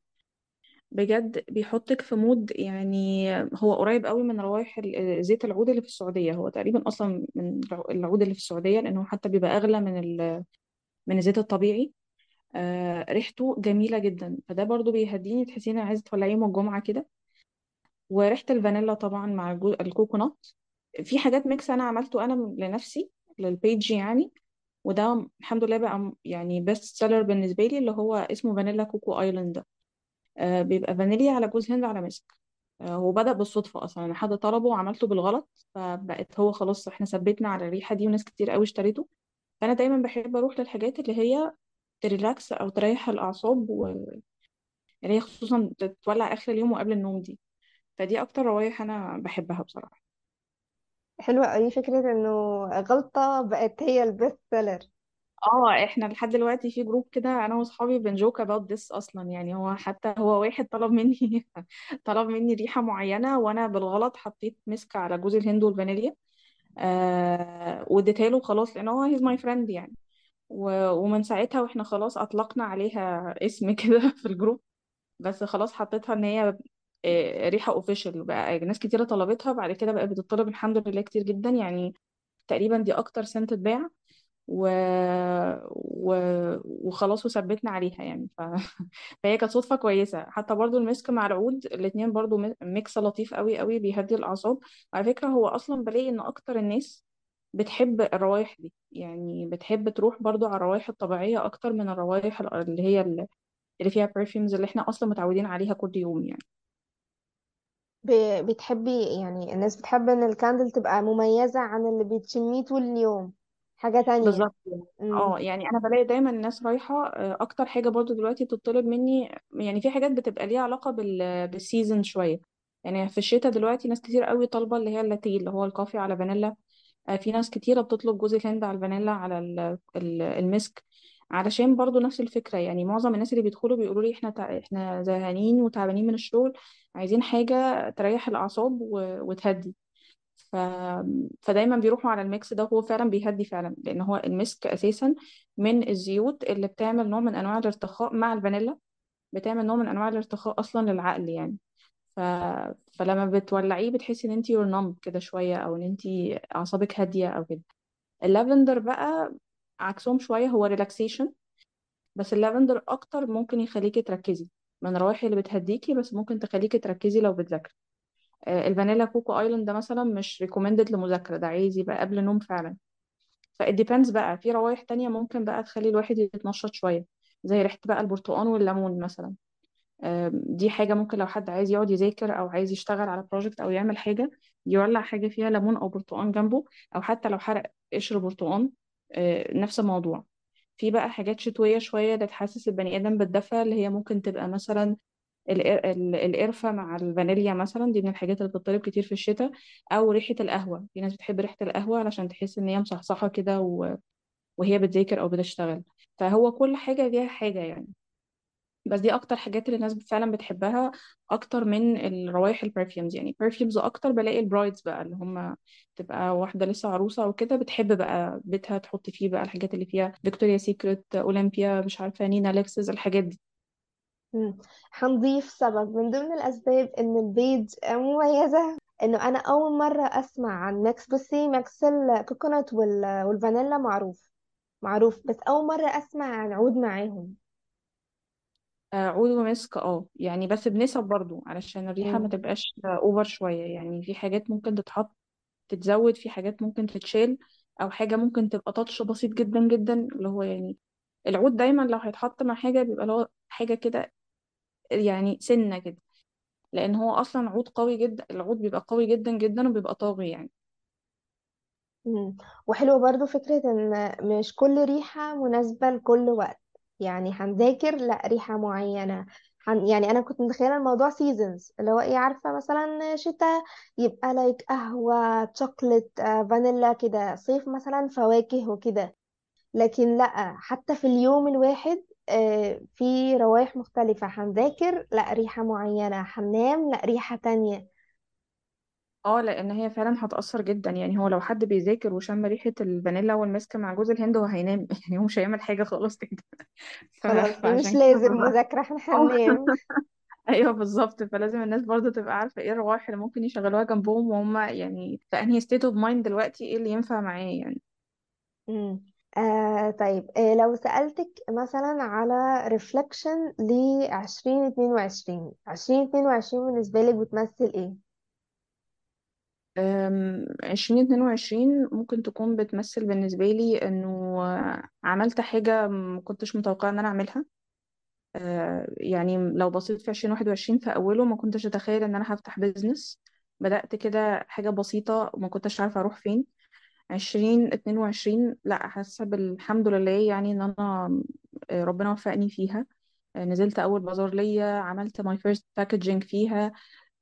بجد بيحطك في مود يعني هو قريب قوي من روائح ال- زيت العود اللي في السعودية. هو تقريبا أصلا من الع- العود اللي في السعودية لأنه حتى بيبقى أغلى من ال... من الزيت الطبيعي. آه ريحته جميلة جدا. فده برضو بيهديني تحسيني عايزة تولعيه يوم الجمعة كده. وريحة الفانيلا طبعا مع. الكوكونات. في حاجات mix أنا عملته أنا لنفسي لل page يعني. وده الحمد لله بقى يعني best seller بالنسبة لي اللي هو اسمه Vanilla Coco Island آه، بيبقى فانيليا على جوز هند على مسك آه، هو بدأ بالصدفة أصلا. أنا حد طلبه وعملته بالغلط فبقت هو خلاص إحنا ثبتنا على الريحة دي وناس كتير قوي اشتريته فأنا دايما بحب أروح للحاجات اللي هي ت relax أو تريح الأعصاب واللي هي خصوصا تولع آخر اليوم وقبل النوم دي. فدي أكتر روايح أنا بحبها بصراحة. حلوة قوي فكرة إنه غلطة بقت هي ال best seller. آه إحنا لحد دلوقتي في جروب كده أنا وأصحابي بن joke about this أصلا. يعني هو حتى هو واحد طلب مني طلب مني ريحة معينة وأنا بالغلط حطيت مسك على جوز الهند والفانيليا. آه واديتها له خلاص لأن هو he's my friend يعني. ومن ساعتها وإحنا خلاص أطلقنا عليها اسم كده في الجروب بس خلاص حطيتها إن هي آه، ريحة official بقى. ناس كتيرة طلبتها بعد كده بقى بتطلب الحمد لله كتير جدا. يعني تقريبا دي أكتر scent اتباع. و... و... وخلاص وثبتنا عليها يعني. ف... فهي كانت صدفة كويسة. حتى برضو المسك مع العود الاتنين برضو mix لطيف قوي قوي بيهدي الأعصاب. على فكرة هو أصلا بلاقي إن أكتر الناس بتحب الروايح دي يعني بتحب تروح برضو على الروايح الطبيعية أكتر من الروايح ال- اللي هي ال- اللي فيها perfumes اللي إحنا أصلا متعودين عليها كل يوم يعني. ب- بتحبي يعني الناس بتحب إن ال candle تبقى مميزة عن اللي بتشميه طول اليوم حاجة تانية. بالظبط. امم آه يعني أنا بلاقي دايما الناس رايحة آه، أكتر حاجة برضو دلوقتي بتطلب مني يعني في حاجات بتبقى ليها علاقة بال بال season شوية. يعني في الشتاء دلوقتي ناس كتير قوي طالبة اللي هي اللاتيه اللي هو ال coffee على فانيلا. في ناس كتيرة بتطلب جوز الهند على الفانيلا على ال- ال- المسك علشان برضو نفس الفكرة يعني معظم الناس اللي بيدخلوا بيقولوا لي إحنا. إحنا زهقانين وتعبانين من الشغل عايزين حاجة تريح الأعصاب و... وتهدي ف... فدايما بيروحوا على الميكس ده وهو فعلا بيهدي فعلا لأن هو المسك أساسا من الزيوت اللي بتعمل نوع من أنواع الارتخاء مع الفانيلا بتعمل نوع من أنواع الارتخاء أصلا للعقل يعني ف... فلما بتولعيه بتحسي إن انت you're numb كده شوية أو إن انت أعصابك هادية أو كده. اللافندر بقى عكسهم شوية هو relaxation بس اللافندر أكتر ممكن يخليكي تركزي من الروائح اللي بتهديكي بس ممكن تخليكي تركزي لو بتذاكري. آه، الفانيلا coco island ده مثلا مش recommended لمذاكرة ده عايز يبقى قبل النوم فعلا. ف it depends بقى في روايح تانية ممكن بقى تخلي الواحد يتنشط شوية زي ريحة بقى البرتقال والليمون مثلا. دي حاجة ممكن لو حد عايز يقعد يذاكر أو عايز يشتغل على project أو يعمل حاجة يولع حاجة فيها ليمون أو برتقال جنبه أو حتى لو حرق قشر برتقال آه، نفس الموضوع. في بقى حاجات شتوية شوية اللي تحسس البني آدم بالدفى اللي هي ممكن تبقى مثلا القر- ال- القرفة مع الفانيليا مثلا دي من الحاجات اللي بتطلب كتير في الشتاء. أو ريحة القهوة في ناس بتحب ريحة القهوة علشان تحس إن هي مصحصحة كده و- وهي بتذاكر أو بتشتغل. فهو كل حاجة ليها حاجة يعني. بس دي أكتر حاجات اللي الناس فعلا بتحبها أكتر من الروايح البرفيومز يعني برفيومز أكتر بلاقي البرايدز بقى اللي هم تبقى واحدة لسه عروسة وكده بتحب بقى بيتها تحط فيه بقى الحاجات اللي فيها فيكتوريا سيكريت أولمبيا مش عارفة نينا ليكسس الحاجات دي. هنضيف سبب. من ضمن الأسباب إن البيج مميزة إنه أنا أول مرة أسمع عن ماكس بصي ماكس الكوكونات وال... والفانيلا معروف. معروف. بس أول مرة أسمع عن عود معاهم. آه، عود ومسك آه. يعني بس بنسب برضو علشان الريحة ما مم. تبقاش اوفر شوية. يعني في حاجات ممكن تتحط تتزود في حاجات ممكن تتشال أو حاجة ممكن تبقى تاتش بسيط جدا جدا. اللي هو يعني العود دايما لو هيتحط مع حاجة بيبقى هو حاجة كده يعني سنة كده. لأن هو أصلا عود قوي جدا العود بيبقى قوي جدا جدا وبيبقى طاغي يعني. مم. وحلو برضو فكرة إن مش كل ريحة مناسبة لكل وقت. يعني هنذاكر لأ ريحة معينة. هن... يعني أنا كنت متخيلة الموضوع seasons اللي هو إيه عارفة مثلا شتاء يبقى like قهوة شوكليت آه، فانيلا كده صيف مثلا فواكه وكده. لكن لأ حتى في اليوم الواحد آه، في روايح مختلفة. هنذاكر لأ ريحة معينة. هننام لأ ريحة تانية. آه لأن هي فعلا هتأثر جدا. يعني هو لو حد بيذاكر وشم ريحة الفانيلا والمسك مع جوز الهند هو هينام. يعني هو مش هيعمل حاجة خالص كده. ف... خلاص مش فعشان كده لازم ببقى مذاكرة إحنا هننام. أيوه بالظبط. فلازم الناس برضو تبقى عارفة إيه الروائح اللي ممكن يشغلوها جنبهم وهم يعني في أنهي state of mind دلوقتي إيه اللي ينفع معاه يعني. مم. آه طيب. آه لو سألتك مثلا على reflection ل 2022 2022 بالنسبة لك بتمثل إيه؟ عشرين اتنين وعشرين ممكن تكون بتمثل بالنسبة لي إنه عملت حاجة ما كنتش متوقعة إن أنا أعملها. آه، يعني لو بصيت في عشرين واحد وعشرين في أوله ما كنتش أتخيل إن أنا هفتح business بدأت كده حاجة بسيطة وما كنتش عارفة أروح فين. عشرين اتنين وعشرين لأ حاسة بالحمد لله يعني إن أنا آه، ربنا وفقني فيها. آه، نزلت أول بازار ليا عملت my first packaging فيها.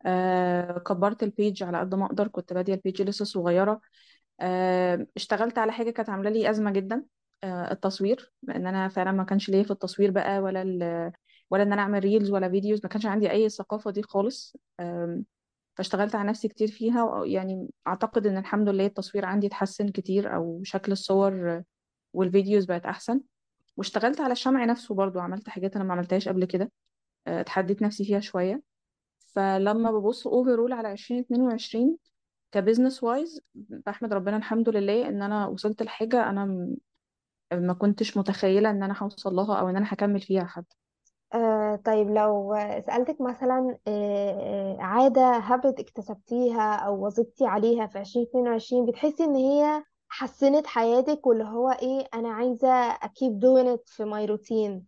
آه، كبرت ال page على قد ما أقدر كنت بادية ال page لسه صغيرة. آه، اشتغلت على حاجة كانت عاملة لي أزمة جدا آه، التصوير لأن أنا فعلا ما كانش ليا في التصوير بقى ولا ولا إن أنا أعمل reels ولا videos ما كانش عندي أي الثقافة دي خالص. فاشتغلت على نفسي كتير فيها يعني أعتقد إن الحمد لله التصوير عندي اتحسن كتير أو شكل الصور وال videos بقت أحسن. واشتغلت على الشمع نفسه برضو عملت حاجات أنا ما عملتهاش قبل كده. آه، اتحديت نفسي فيها شوية. فلما ببص overall على 2022 ك business wise بحمد ربنا الحمد لله إن أنا وصلت لحاجة أنا ما كنتش متخيلة إن أنا هوصل لها أو إن أنا هكمل فيها حتى. آه طيب لو سألتك مثلا آه آه عادة habit اكتسبتيها أو واظبتي عليها في عشرين اتنين وعشرين بتحسي إن هي حسنت حياتك واللي هو إيه أنا عايزة أ keep doing it في my routine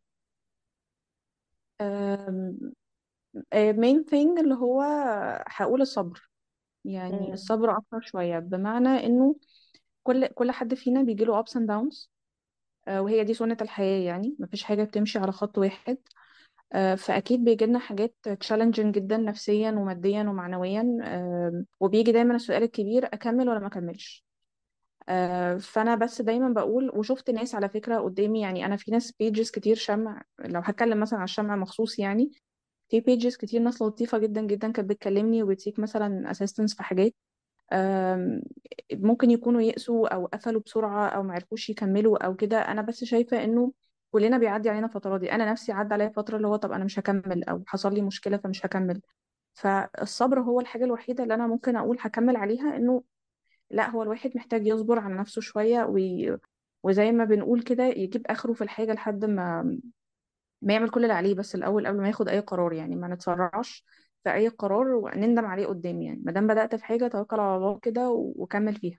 main thing اللي هو هقول الصبر. يعني مم. الصبر أكتر شوية. بمعنى إنه كل كل حد فينا بيجيله ups and downs آه، وهي دي سنة الحياة يعني. مفيش حاجة بتمشي على خط واحد. آه، فأكيد بيجي لنا حاجات challenging جدا نفسيا وماديا ومعنويا. آه، وبيجي دايما السؤال الكبير أكمل ولا ما أكملش؟ آه، فأنا بس دايما بقول وشفت ناس على فكرة قدامي يعني أنا في ناس pages كتير شمع. لو هتكلم مثلا على الشمع مخصوص يعني في بيجز كتير ناس لطيفة جدا جدا كانت بتكلمني وبت seek مثلا assistance في حاجات ممكن يكونوا يأسوا أو قفلوا بسرعة أو معرفوش يكملوا أو كده. أنا بس شايفة إنه كلنا بيعدي علينا فترات دي. أنا نفسي عدى عليا فترة اللي هو طب أنا مش هكمل أو حصل لي مشكلة فمش هكمل. فالصبر هو الحاجة الوحيدة اللي أنا ممكن أقول هكمل عليها إنه لا هو الواحد محتاج يصبر على نفسه شوية وي... وزي ما بنقول كده يجيب آخره في الحاجة لحد ما ما يعمل كل اللي عليه بس الأول قبل ما ياخد أي قرار يعني ما نتسرعش في أي قرار ونندم عليه قدام يعني. ما دام بدأت في حاجة توكل على الله كده وكمل فيها.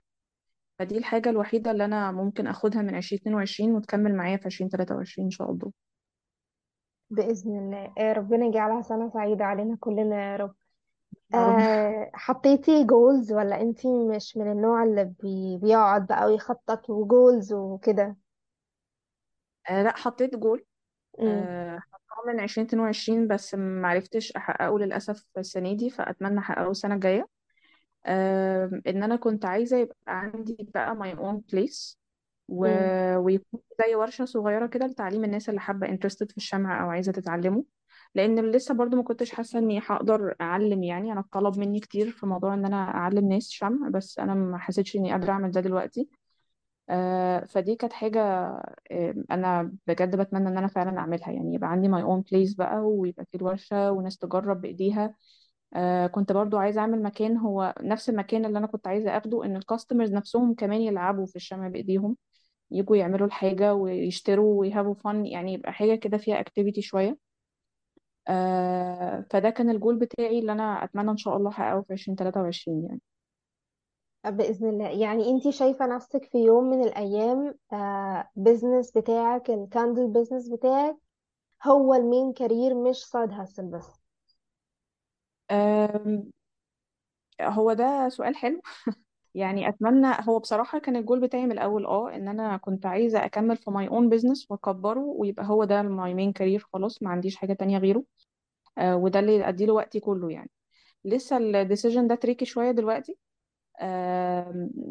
فدي الحاجة الوحيدة اللي أنا ممكن أخدها من عشرين اتنين وعشرين وتكمل معايا في عشرين تلاتة وعشرين إن شاء الله. بإذن الله. آه ربنا يجعلها سنة سعيدة علينا كلنا يا رب. يا رب. آه حطيتي goals ولا انتي مش من النوع اللي بي بيقعد بقى ويخطط و goals وكده؟ آه لا حطيت جول مم. آه حطاه من عشرين اتنين وعشرين بس معرفتش أحققه للأسف السنة دي فأتمنى أحققه السنة الجاية آه إن أنا كنت عايزة يبقى عندي بقى my own place و... مم. ويكون زي ورشة صغيرة كده لتعليم الناس اللي حابة interested في الشمع أو عايزة تتعلمه لأن لسه برضو ما كنتش حاسة إني هقدر أعلم يعني أنا اتطلب مني كتير في موضوع إن أنا أعلم ناس شمع بس أنا ما حسيتش إني قادرة أعمل ده دلوقتي آه فدي كانت حاجة أنا بجد بتمنى إن أنا فعلا أعملها. يعني يبقى عندي my own place بقى ويبقى في الورشة وناس تجرب بإيديها. آه كنت برضو عايزة أعمل مكان هو نفس المكان اللي أنا كنت عايزة أخده إن ال customers نفسهم كمان يلعبوا في الشمع بإيديهم يجوا يعملوا الحاجة ويشتروا وي have وا fun يعني يبقى حاجة كده فيها activity شوية. آه فده كان الجول بتاعي اللي أنا أتمنى إن شاء الله أحققه في عشرين تلاتة وعشرين يعني. بإذن الله. يعني انتي شايفة نفسك في يوم من الأيام آه business بتاعك ال candle business بتاعك هو ال main career مش side hustle بس. هو ده سؤال حلو. يعني أتمنى هو بصراحة كان الجول بتاعي من الأول آه إن أنا كنت عايزة أكمل في my own business وأكبره ويبقى هو ده ال my main career خلاص ما عنديش حاجة تانية غيره. آه وده اللي أديله وقتي كله يعني. لسه ال decision ده tricky شوية دلوقتي.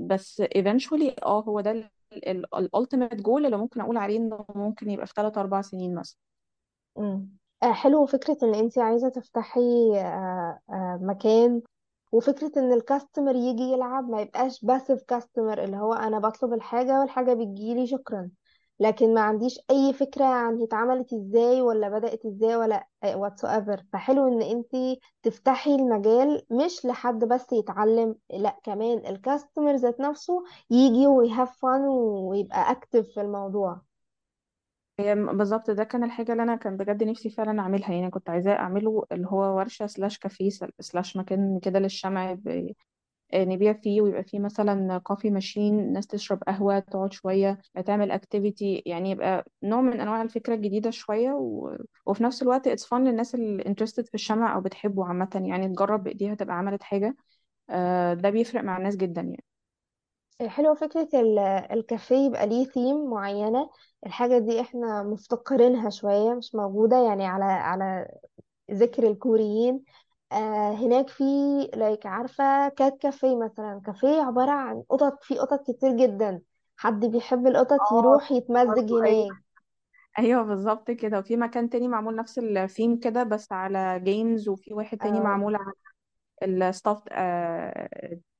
بس eventually آه هو ده ال ultimate goal اللي ممكن أقول عليه إنه ممكن يبقى في 3 4 سنين مثلا مم. آه حلو فكرة إن انتي عايزة تفتحي آه آه مكان وفكرة إن ال customer يجي يلعب ما يبقاش passive customer اللي هو أنا بطلب الحاجة والحاجة بتجيلي شكرا لكن ما عنديش أي فكرة عن هي اتعملت إزاي ولا بدأت إزاي ولا whatsoever. فحلو إن انتي تفتحي المجال مش لحد بس يتعلم لأ كمان ال customer ذات نفسه يجي وي have fun ويبقى active في الموضوع. بالظبط ده كان الحاجة اللي أنا كان بجد نفسي فعلا أعملها. يعني كنت عايزاه أعمله اللي هو ورشة slash كافيه slash مكان كده للشمع نبيع فيه ويبقى فيه مثلا coffee machine ناس تشرب قهوة تقعد شوية تعمل activity يعني يبقى نوع من أنواع الفكرة الجديدة شوية و... وفي نفس الوقت اتس فun للناس اللي interested في الشمع أو بتحبه عامة. يعني تجرب بايديها تبقى عملت حاجة آه، ده بيفرق مع الناس جدا يعني. حلوة فكرة ال- الكافيه يبقى ليه ثيم معينة. الحاجة دي إحنا مفتقرينها شوية مش موجودة يعني على على ذكر الكوريين. آه هناك في like عارفة cat café مثلا. كافيه عبارة عن قطط في قطط كتير جدا. حد بيحب القطط آه يروح يتمزج برضه أيوه. هناك. أيوه بالظبط كده. وفي مكان تاني معمول نفس الثيم كده بس على games وفي واحد تاني آه. معمول على ال stuffed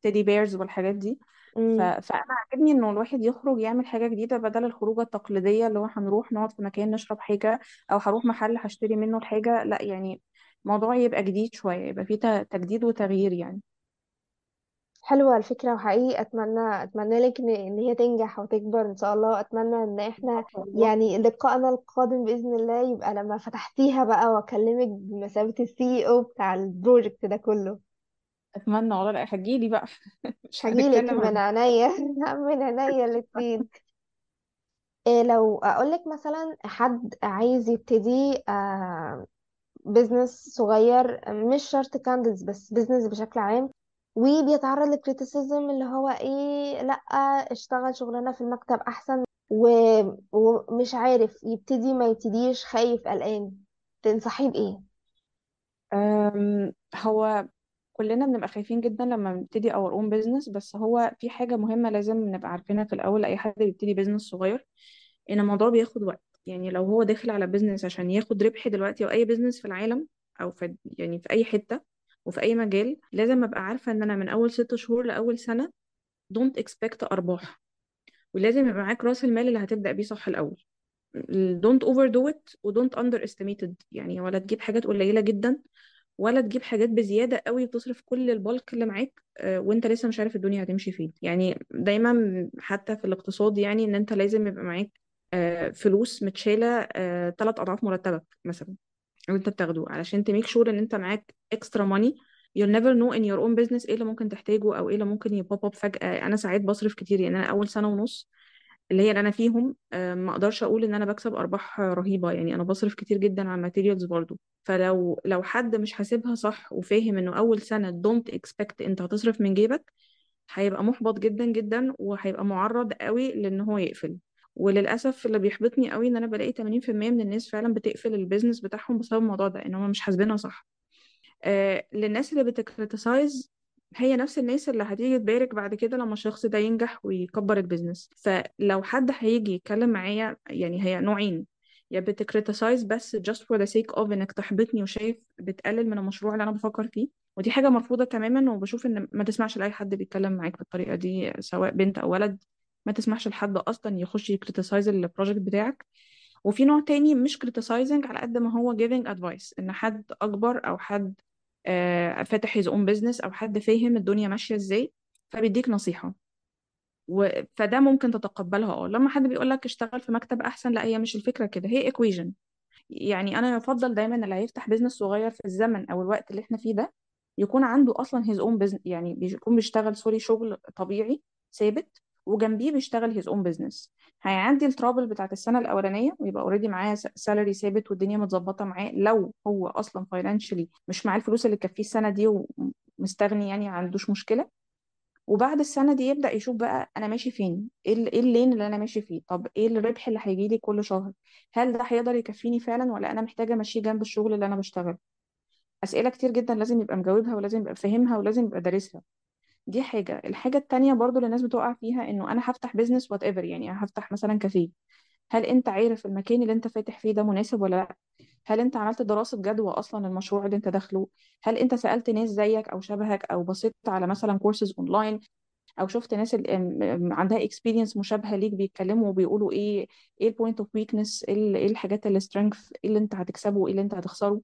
teddy bears والحاجات دي. ف... امم فأنا عاجبني إنه الواحد يخرج يعمل حاجة جديدة بدل الخروجة التقليدية اللي هو هنروح نقعد في مكان نشرب حاجة أو هروح محل هشتري منه الحاجة. لأ يعني الموضوع يبقى جديد شوية يبقى فيه ت- تجديد وتغيير يعني. حلوة الفكرة وحقيقي أتمنى أتمنى لك إن إن هي تنجح وتكبر إن شاء الله وأتمنى إن إحنا يعني لقائنا القادم بإذن الله يبقى لما فتحتيها بقى وأكلمك بمثابة ال CEO بتاع ال project ده كله. أتمنى والله لأ هتجيلي بقى. مش هجيلك هنتكلم من عن عينيا. من عينيا الاتنين. إيه لو أقولك مثلا حد عايز يبتدي business صغير مش شرط candles بس business بشكل عام. وبيتعرض لل criticism اللي هو إيه لأ اشتغل شغلانة في المكتب أحسن. و... ومش عارف يبتدي ما يبتديش خايف قلقان. تنصحيه بإيه؟ هو كلنا بنبقى خايفين جدا لما بنبتدي our own business بس هو في حاجة مهمة لازم نبقى عارفينها في الأول. أي حد بيبتدي business صغير إن الموضوع بياخد وقت. يعني لو هو داخل على business عشان ياخد ربح دلوقتي أو أي business في العالم أو في يعني في أي حتة وفي أي مجال لازم أبقى عارفة إن أنا من أول ست شهور لأول سنة don't expect أرباح. ولازم يبقى معاك رأس المال اللي هتبدأ بيه صح الأول. don't overdo it و don't underestimate it. يعني ولا تجيب حاجات قليلة جدا ولا تجيب حاجات بزيادة قوي وتصرف كل ال bulk اللي معاك آه، وأنت لسه مش عارف الدنيا هتمشي فين. يعني دايما حتى في الاقتصاد يعني إن أنت لازم يبقى معاك فلوس متشالة ثلاث أضعاف مرتبك مثلا اللي أنت بتاخده علشان ت make sure إن أنت معاك extra money you'll never know in your own business إيه اللي ممكن تحتاجه أو إيه اللي ممكن ي pop up فجأة. أنا ساعات بصرف كتير يعني أنا أول سنة ونص اللي هي اللي أنا فيهم آه، ما أقدرش أقول إن أنا بكسب أرباح رهيبة يعني أنا بصرف كتير جدا على ال materials برضو. فلو لو حد مش حاسبها صح وفاهم إنه أول سنة don't expect أنت هتصرف من جيبك هيبقى محبط جدا جدا وهيبقى معرض قوي لإن هو يقفل. وللأسف اللي بيحبطني قوي إن أنا بلاقي 80% من الناس فعلا بتقفل ال business بتاعهم بسبب الموضوع ده إن هم مش حاسبينها صح. آه للناس اللي بت criticize هي نفس الناس اللي هتيجي تبارك بعد كده لما الشخص ده ينجح ويكبر ال business فلو حد هيجي يتكلم معايا يعني هي نوعين يا بت criticize بس just for the sake of إنك تحبطني وشايف بتقلل من المشروع اللي أنا بفكر فيه. ودي حاجة مرفوضة تماما وبشوف إن ما تسمعش لأي حد بيتكلم معاك بالطريقة دي سواء بنت أو ولد. ما تسمحش لحد أصلا يخش ي criticize ال project بتاعك. وفي نوع تاني مش criticizing على قد ما هو giving advice إن حد أكبر أو حد آه، فاتح his own business أو حد فاهم الدنيا ماشية إزاي فبيديك نصيحة. و... فده ممكن تتقبلها. آه لما حد بيقول لك اشتغل في مكتب أحسن لا هي مش الفكرة كده هي equation. يعني أنا يفضل دايما اللي هيفتح business صغير في الزمن أو الوقت اللي إحنا فيه ده يكون عنده أصلا his own business يعني بيكون بيشتغل sorry شغل طبيعي ثابت. وجنبيه بيشتغل his own business. هيعدي ال trouble بتاعت السنة الأولانية ويبقى already معاه salary ثابت والدنيا متظبطة معاه لو هو أصلا financially مش معاه الفلوس اللي تكفيه السنة دي ومستغني يعني ما عندوش مشكلة. وبعد السنة دي يبدأ يشوف بقى أنا ماشي فين؟ إيه إيه ال line اللي أنا ماشي فيه؟ طب إيه الربح اللي هيجي لي كل شهر؟ هل ده هيقدر يكفيني فعلا ولا أنا محتاجة أمشيه جنب الشغل اللي أنا بشتغله؟ أسئلة كتير جدا لازم يبقى مجاوبها ولازم يبقى فاهمها ولازم يبقى دارسها. دي حاجة. الحاجة التانية برضو اللي الناس بتقع فيها إنه أنا هفتح business whatever يعني هفتح مثلا كافيه هل أنت عارف المكان اللي أنت فاتح فيه ده مناسب ولا لأ؟ هل أنت عملت دراسة جدوى أصلا المشروع اللي أنت داخله؟ هل أنت سألت ناس زيك أو شبهك أو بصيت على مثلا courses online أو شفت ناس عندها experience مشابهة ليك بيتكلموا وبيقولوا إيه إيه ال point of weakness إيه ال- الحاجات اللي strength إيه اللي أنت هتكسبه وايه اللي أنت هتخسره؟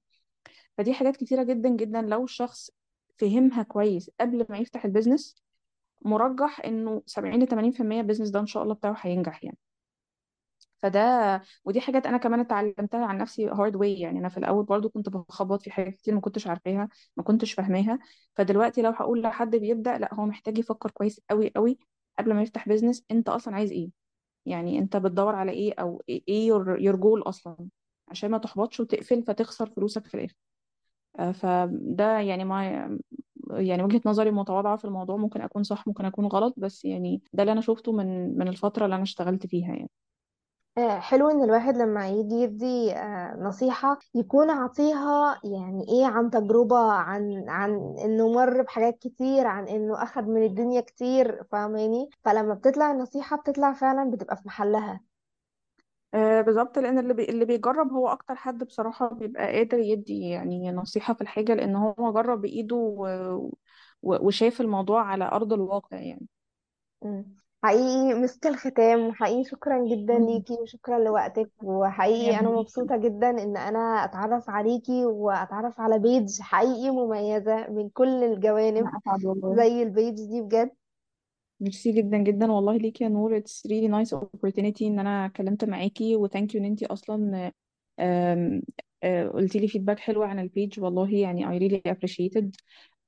فدي حاجات كتيرة جدا جدا لو الشخص فهمها كويس قبل ما يفتح ال business مرجح إنه 70 ل 80% ال business ده إن شاء الله بتاعه هينجح يعني. فده ودي حاجات أنا كمان اتعلمتها عن نفسي hard way يعني. أنا في الأول برضو كنت بخبط في حاجات كتير ما كنتش عارفاها ما كنتش فاهماها. فدلوقتي لو هقول لحد بيبدأ لأ هو محتاج يفكر كويس قوي قوي قبل ما يفتح business أنت أصلا عايز إيه؟ يعني أنت بتدور على إيه أو إيه your your goal أصلا؟ عشان ما تحبطش وتقفل فتخسر فلوسك في الآخر. آه، فده يعني ما يعني وجهة نظري المتواضعة في الموضوع ممكن أكون صح ممكن أكون غلط بس يعني ده اللي أنا شفته من من الفترة اللي أنا اشتغلت فيها يعني. آه، حلو إن الواحد لما يجي يدي آه، نصيحة يكون عطيها يعني إيه عن تجربة عن عن إنه مر بحاجات كتير عن إنه أخد من الدنيا كتير فاهماني؟ فلما بتطلع النصيحة بتطلع فعلا بتبقى في محلها. آه بالظبط لأن اللي بي... اللي بيجرب هو أكتر حد بصراحة بيبقى قادر يدي يعني نصيحة في الحاجة لأن هو جرب بإيده و... و... وشاف الموضوع على أرض الواقع يعني مم. حقيقي مسك الختام وحقيقي شكرا جدا مم. ليكي وشكرا لوقتك وحقيقي أنا مبسوطة جدا إن أنا أتعرف عليكي وأتعرف على page حقيقي مميزة من كل الجوانب أنا أسعد والله زي ال page دي بجد ميرسي جدا جدا والله ليكي يا نور. It's really nice opportunity إن أنا اتكلمت معاكي و thank you إن أنتي أصلا آم، آه، قلتي لي feedback حلو عن ال page والله يعني I really appreciate it.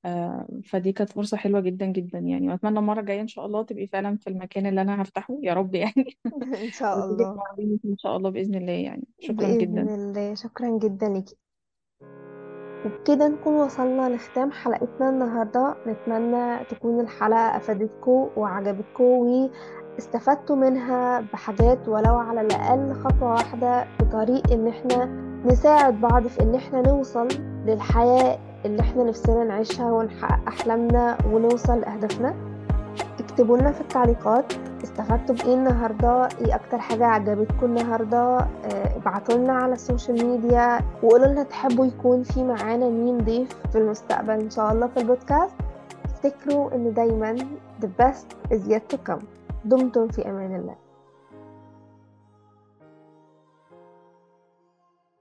آه، فدي كانت فرصة حلوة جدا جدا يعني. وأتمنى المرة الجاية إن شاء الله تبقي فعلا في المكان اللي أنا هفتحه. يا رب يعني. إن شاء وتيجي الله. إن شاء الله بإذن الله يعني. شكرا بإذن جدا. الله. شكرا جدا ليكي. وبكده نكون وصلنا لختام حلقتنا النهاردة. نتمنى تكون الحلقة أفادتكم وعجبتكم واستفدتوا منها بحاجات ولو على الأقل خطوة واحدة في طريق إن إحنا نساعد بعض في إن إحنا نوصل للحياة اللي إحنا نفسنا نعيشها ونحقق أحلامنا ونوصل لأهدافنا. اكتبوا لنا في التعليقات استفدتوا بإيه النهارده؟ إيه أكتر حاجة عجبتكم النهارده؟ آه، ابعتوا لنا على ال social media وقولوا لنا تحبوا يكون في معانا مين ضيف في المستقبل إن شاء الله في البودكاست. افتكروا إن دايما the best is yet to come. دمتم في أمان الله.